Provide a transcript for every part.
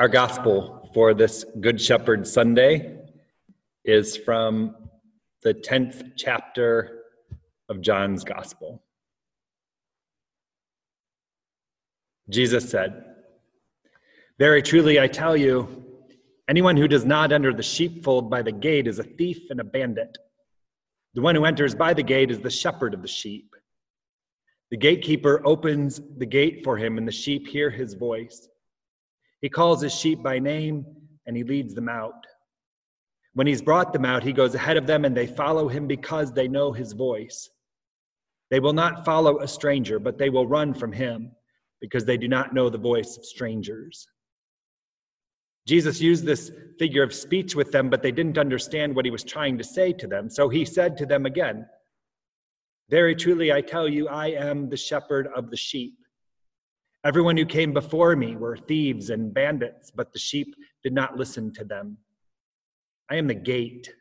Our gospel for this Good Shepherd Sunday is from the 10th chapter of John's Gospel. Jesus said, Very truly I tell you, anyone who does not enter the sheepfold by the gate is a thief and a bandit. The one who enters by the gate is the shepherd of the sheep. The gatekeeper opens the gate for him, and the sheep hear his voice. He calls his sheep by name and he leads them out. When he's brought them out, he goes ahead of them and they follow him because they know his voice. They will not follow a stranger, but they will run from him because they do not know the voice of strangers. Jesus used this figure of speech with them, but they didn't understand what he was trying to say to them. So he said to them again, Very truly, I tell you, I am the shepherd of the sheep. Everyone who came before me were thieves and bandits, but the sheep did not listen to them. I am the gate.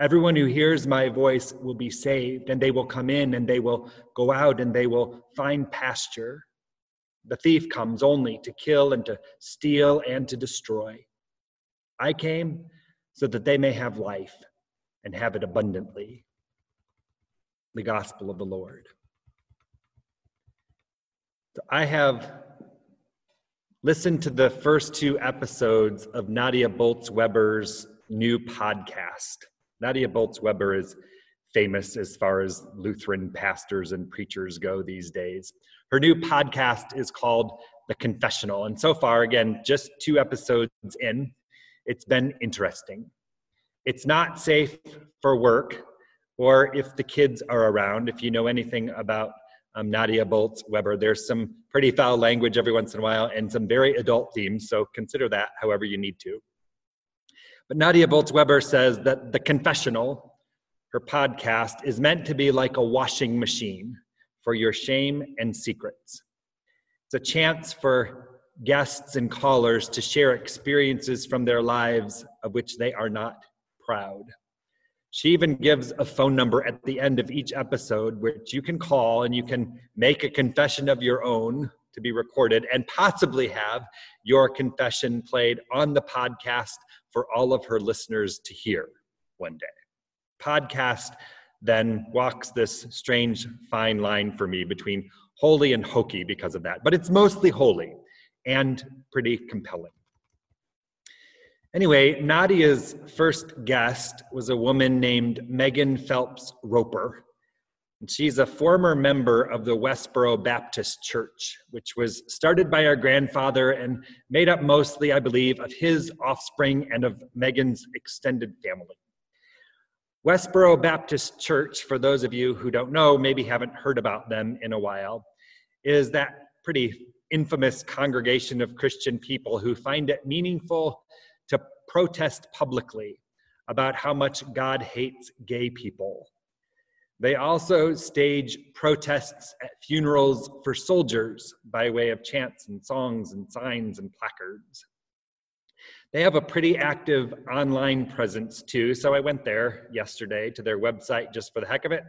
Everyone who hears my voice will be saved, and they will come in and they will go out and they will find pasture. The thief comes only to kill and to steal and to destroy. I came so that they may have life and have it abundantly. The gospel of the Lord. I have listened to the first two episodes of Nadia Bolz Weber's new podcast. Nadia Bolz Weber is famous as far as Lutheran pastors and preachers go these days. Her new podcast is called The Confessional. And so far, again, just two episodes in, it's been interesting. It's not safe for work or if the kids are around. If you know anything about um, Nadia Bolz Weber. There's some pretty foul language every once in a while and some very adult themes, so consider that however you need to. But Nadia Bolz Weber says that the confessional, her podcast, is meant to be like a washing machine for your shame and secrets. It's a chance for guests and callers to share experiences from their lives of which they are not proud. She even gives a phone number at the end of each episode, which you can call and you can make a confession of your own to be recorded and possibly have your confession played on the podcast for all of her listeners to hear one day. Podcast then walks this strange fine line for me between holy and hokey because of that, but it's mostly holy and pretty compelling. Anyway, Nadia's first guest was a woman named Megan Phelps Roper. And she's a former member of the Westboro Baptist Church, which was started by our grandfather and made up mostly, I believe, of his offspring and of Megan's extended family. Westboro Baptist Church, for those of you who don't know, maybe haven't heard about them in a while, is that pretty infamous congregation of Christian people who find it meaningful to protest publicly about how much God hates gay people. They also stage protests at funerals for soldiers by way of chants and songs and signs and placards. They have a pretty active online presence too, so I went there yesterday to their website just for the heck of it.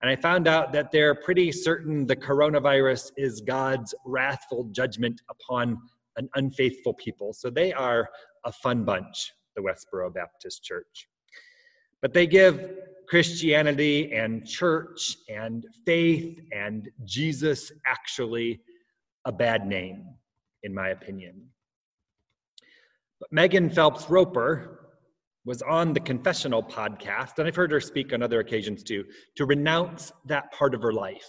And I found out that they're pretty certain the coronavirus is God's wrathful judgment upon an unfaithful people. So they are a fun bunch, the Westboro Baptist Church. But they give Christianity and church and faith and Jesus actually a bad name, in my opinion. But Megan Phelps Roper was on the Confessional podcast, and I've heard her speak on other occasions too, to renounce that part of her life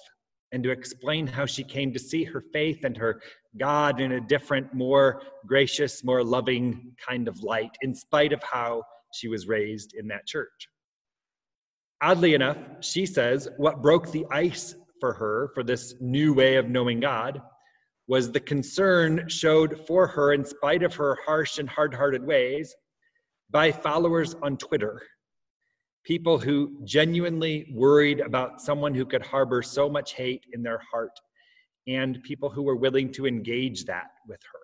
and to explain how she came to see her faith and her God in a different, more gracious, more loving kind of light, in spite of how she was raised in that church. Oddly enough, she says what broke the ice for her for this new way of knowing God was the concern showed for her, in spite of her harsh and hard hearted ways, by followers on Twitter. People who genuinely worried about someone who could harbor so much hate in their heart and people who were willing to engage that with her.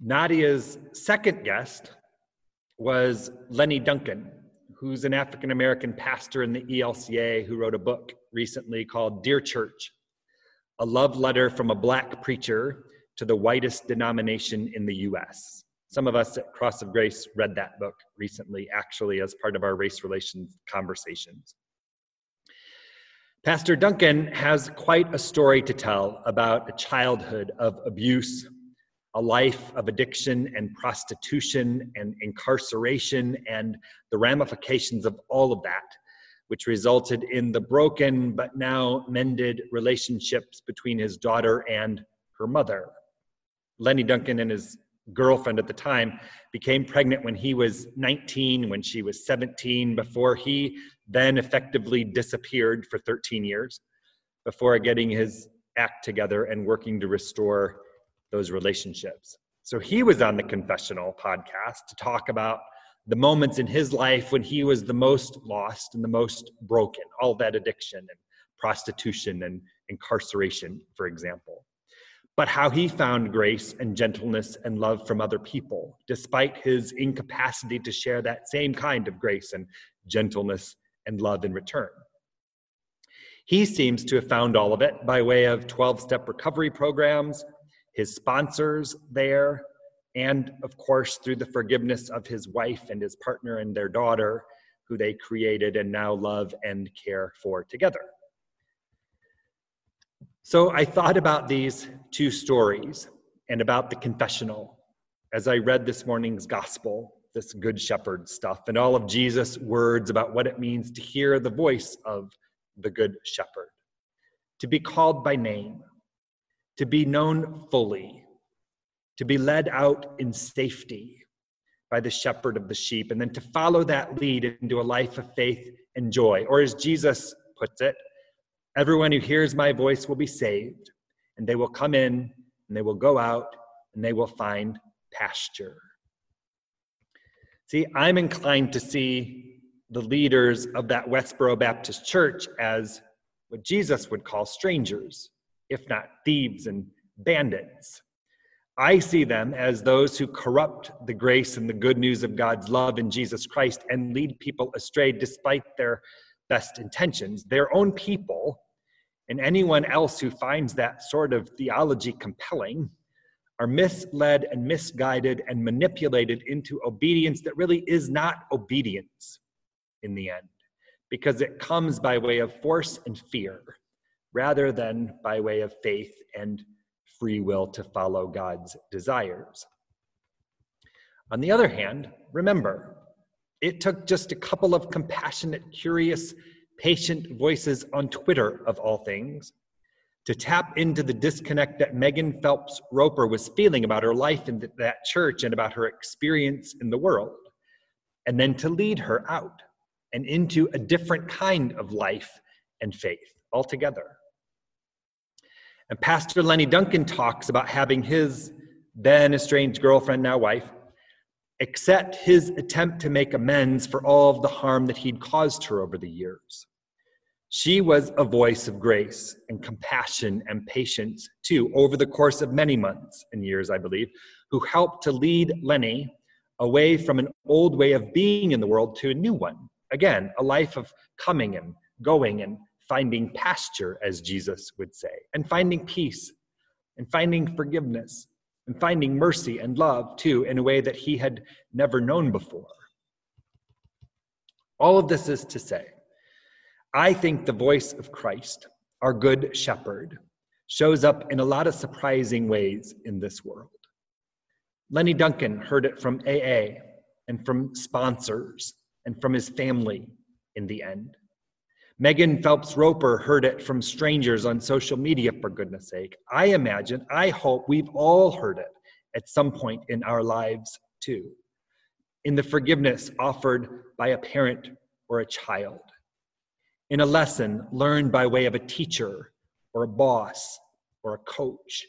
Nadia's second guest was Lenny Duncan, who's an African American pastor in the ELCA who wrote a book recently called Dear Church, a love letter from a black preacher to the whitest denomination in the US. Some of us at Cross of Grace read that book recently, actually, as part of our race relations conversations. Pastor Duncan has quite a story to tell about a childhood of abuse, a life of addiction and prostitution and incarceration, and the ramifications of all of that, which resulted in the broken but now mended relationships between his daughter and her mother. Lenny Duncan and his girlfriend at the time became pregnant when he was 19, when she was 17, before he then effectively disappeared for 13 years before getting his act together and working to restore those relationships. So he was on the confessional podcast to talk about the moments in his life when he was the most lost and the most broken, all that addiction and prostitution and incarceration, for example but how he found grace and gentleness and love from other people, despite his incapacity to share that same kind of grace and gentleness and love in return. He seems to have found all of it by way of 12 step recovery programs, his sponsors there, and of course, through the forgiveness of his wife and his partner and their daughter, who they created and now love and care for together. So I thought about these two stories and about the confessional as I read this morning's gospel, this Good Shepherd stuff, and all of Jesus' words about what it means to hear the voice of the Good Shepherd, to be called by name, to be known fully, to be led out in safety by the shepherd of the sheep, and then to follow that lead into a life of faith and joy. Or as Jesus puts it, Everyone who hears my voice will be saved, and they will come in, and they will go out, and they will find pasture. See, I'm inclined to see the leaders of that Westboro Baptist Church as what Jesus would call strangers, if not thieves and bandits. I see them as those who corrupt the grace and the good news of God's love in Jesus Christ and lead people astray despite their best intentions. Their own people and anyone else who finds that sort of theology compelling are misled and misguided and manipulated into obedience that really is not obedience in the end, because it comes by way of force and fear rather than by way of faith and free will to follow God's desires. On the other hand, remember, it took just a couple of compassionate, curious, patient voices on Twitter, of all things, to tap into the disconnect that Megan Phelps Roper was feeling about her life in that church and about her experience in the world, and then to lead her out and into a different kind of life and faith altogether. And Pastor Lenny Duncan talks about having his then estranged girlfriend, now wife, accept his attempt to make amends for all of the harm that he'd caused her over the years. She was a voice of grace and compassion and patience, too, over the course of many months and years, I believe, who helped to lead Lenny away from an old way of being in the world to a new one. Again, a life of coming and going and finding pasture, as Jesus would say, and finding peace and finding forgiveness and finding mercy and love too in a way that he had never known before. All of this is to say, I think the voice of Christ, our good shepherd, shows up in a lot of surprising ways in this world. Lenny Duncan heard it from AA and from sponsors and from his family in the end. Megan Phelps Roper heard it from strangers on social media, for goodness sake. I imagine, I hope we've all heard it at some point in our lives too. In the forgiveness offered by a parent or a child, in a lesson learned by way of a teacher or a boss or a coach,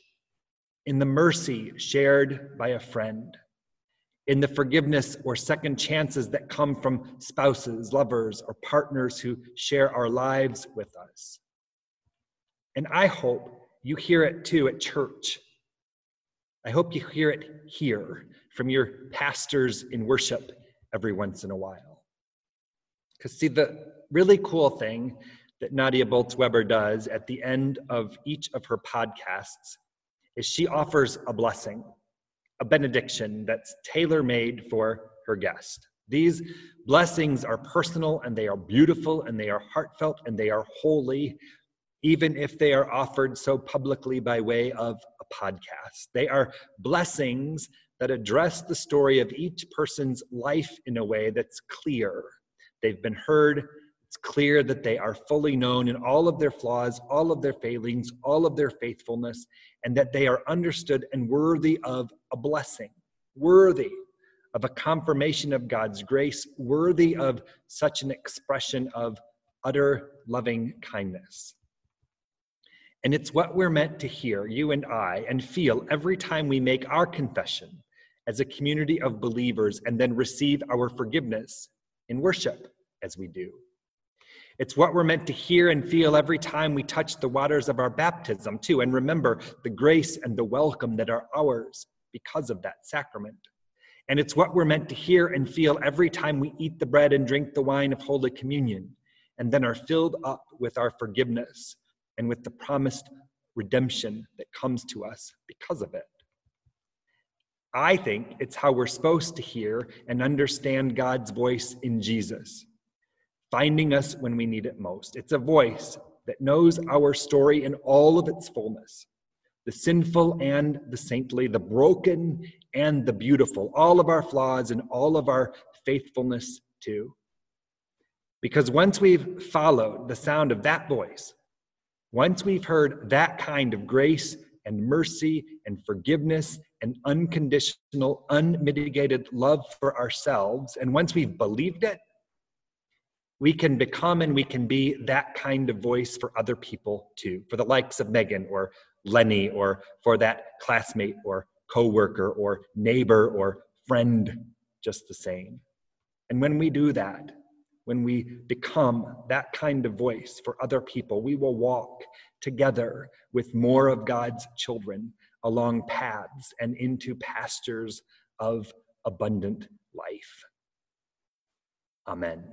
in the mercy shared by a friend in the forgiveness or second chances that come from spouses, lovers, or partners who share our lives with us. And I hope you hear it too at church. I hope you hear it here from your pastors in worship every once in a while. Because, see, the really cool thing that Nadia Bolz Weber does at the end of each of her podcasts is she offers a blessing, a benediction that's tailor made for her guest. These blessings are personal and they are beautiful and they are heartfelt and they are holy, even if they are offered so publicly by way of a podcast. They are blessings that address the story of each person's life in a way that's clear. They've been heard. It's clear that they are fully known in all of their flaws, all of their failings, all of their faithfulness, and that they are understood and worthy of a blessing, worthy of a confirmation of God's grace, worthy of such an expression of utter loving kindness. And it's what we're meant to hear, you and I, and feel every time we make our confession as a community of believers and then receive our forgiveness in worship as we do. It's what we're meant to hear and feel every time we touch the waters of our baptism, too, and remember the grace and the welcome that are ours because of that sacrament. And it's what we're meant to hear and feel every time we eat the bread and drink the wine of Holy Communion, and then are filled up with our forgiveness and with the promised redemption that comes to us because of it. I think it's how we're supposed to hear and understand God's voice in Jesus, finding us when we need it most. It's a voice that knows our story in all of its fullness the sinful and the saintly, the broken and the beautiful, all of our flaws and all of our faithfulness too. Because once we've followed the sound of that voice, once we've heard that kind of grace and mercy and forgiveness and unconditional, unmitigated love for ourselves. And once we've believed it, we can become and we can be that kind of voice for other people too, for the likes of Megan or Lenny, or for that classmate or coworker or neighbor or friend, just the same. And when we do that, when we become that kind of voice for other people, we will walk together with more of God's children along paths and into pastures of abundant life. Amen.